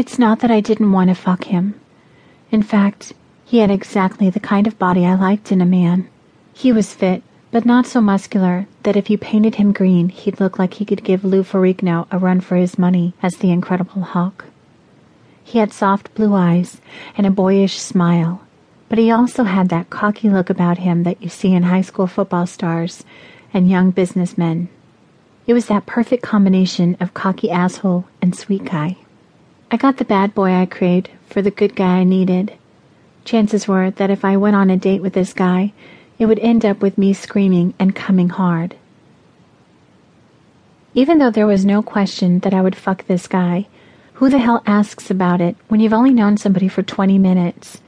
It's not that I didn't want to fuck him. In fact, he had exactly the kind of body I liked in a man. He was fit, but not so muscular that if you painted him green, he'd look like he could give Lou Ferrigno a run for his money as the Incredible Hulk. He had soft blue eyes and a boyish smile, but he also had that cocky look about him that you see in high school football stars and young businessmen. It was that perfect combination of cocky asshole and sweet guy. I got the bad boy I craved for the good guy I needed. Chances were that if I went on a date with this guy, it would end up with me screaming and coming hard. Even though there was no question that I would fuck this guy, who the hell asks about it when you've only known somebody for 20 minutes?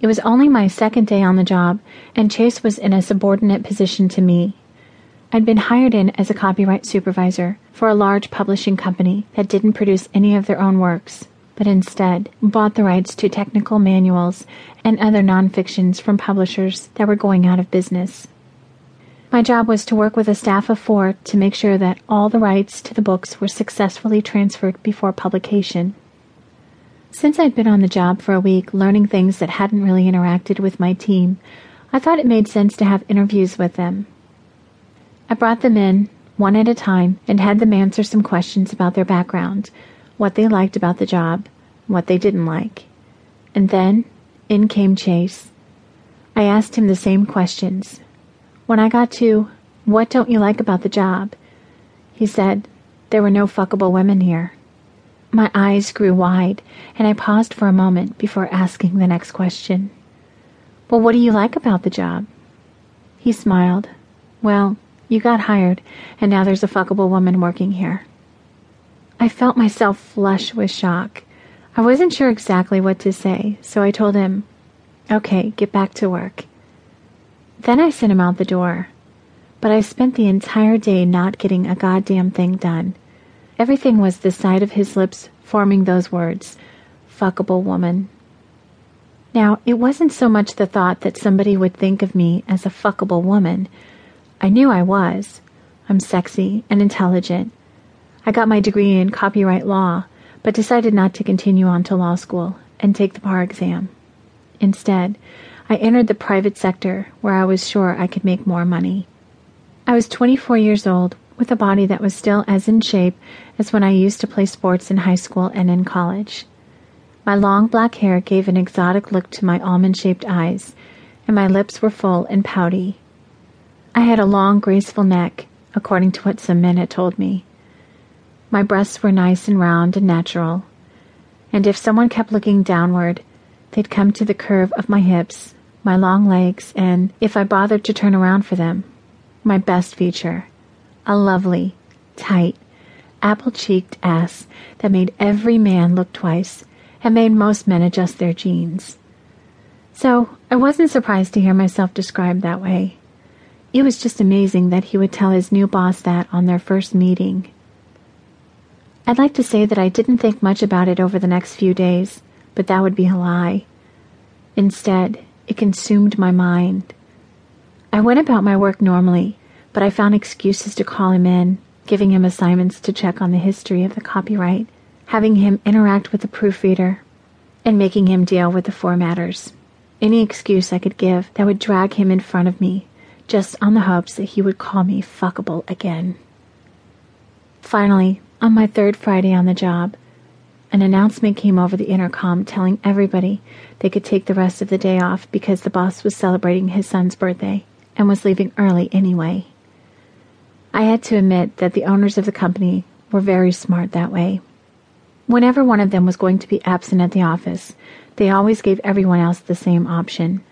It was only my second day on the job, and Chase was in a subordinate position to me. I'd been hired in as a copyright supervisor for a large publishing company that didn't produce any of their own works but instead bought the rights to technical manuals and other nonfictions from publishers that were going out of business. My job was to work with a staff of four to make sure that all the rights to the books were successfully transferred before publication. Since I'd been on the job for a week learning things that hadn't really interacted with my team, I thought it made sense to have interviews with them. I brought them in, one at a time, and had them answer some questions about their background, what they liked about the job, what they didn't like. And then in came Chase. I asked him the same questions. When I got to, What don't you like about the job? He said, There were no fuckable women here. My eyes grew wide, and I paused for a moment before asking the next question. Well, what do you like about the job? He smiled. Well, you got hired, and now there's a fuckable woman working here. I felt myself flush with shock. I wasn't sure exactly what to say, so I told him, Okay, get back to work. Then I sent him out the door. But I spent the entire day not getting a goddamn thing done. Everything was the sight of his lips forming those words fuckable woman. Now, it wasn't so much the thought that somebody would think of me as a fuckable woman. I knew I was. I'm sexy and intelligent I got my degree in copyright law, but decided not to continue on to law school and take the bar exam. Instead, I entered the private sector where I was sure I could make more money. I was 24 years old with a body that was still as in shape as when I used to play sports in high school and in college. My long black hair gave an exotic look to my almond shaped eyes, and my lips were full and pouty. I had a long, graceful neck, according to what some men had told me. My breasts were nice and round and natural, and if someone kept looking downward, they'd come to the curve of my hips, my long legs, and, if I bothered to turn around for them, my best feature, a lovely, tight, apple cheeked ass that made every man look twice and made most men adjust their jeans. So I wasn't surprised to hear myself described that way. It was just amazing that he would tell his new boss that on their first meeting. I'd like to say that I didn't think much about it over the next few days, but that would be a lie. Instead, it consumed my mind. I went about my work normally, but I found excuses to call him in, giving him assignments to check on the history of the copyright, having him interact with the proofreader, and making him deal with the formatters. Any excuse I could give that would drag him in front of me, just on the hopes that he would call me fuckable again. Finally, on my third Friday on the job, an announcement came over the intercom telling everybody they could take the rest of the day off because the boss was celebrating his son's birthday and was leaving early anyway. I had to admit that the owners of the company were very smart that way. Whenever one of them was going to be absent at the office, they always gave everyone else the same option.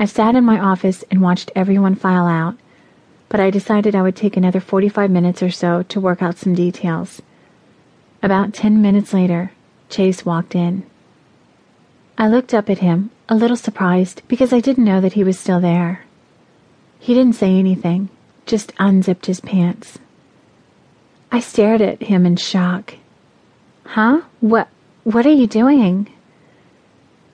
I sat in my office and watched everyone file out but I decided I would take another 45 minutes or so to work out some details. About 10 minutes later, Chase walked in. I looked up at him, a little surprised because I didn't know that he was still there. He didn't say anything, just unzipped his pants. I stared at him in shock. Huh? What what are you doing?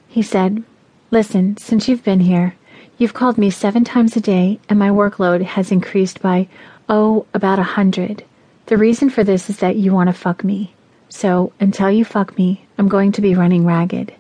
He said, Listen, since you've been here, You've called me seven times a day, and my workload has increased by, oh, about a hundred. The reason for this is that you want to fuck me. So, until you fuck me, I'm going to be running ragged.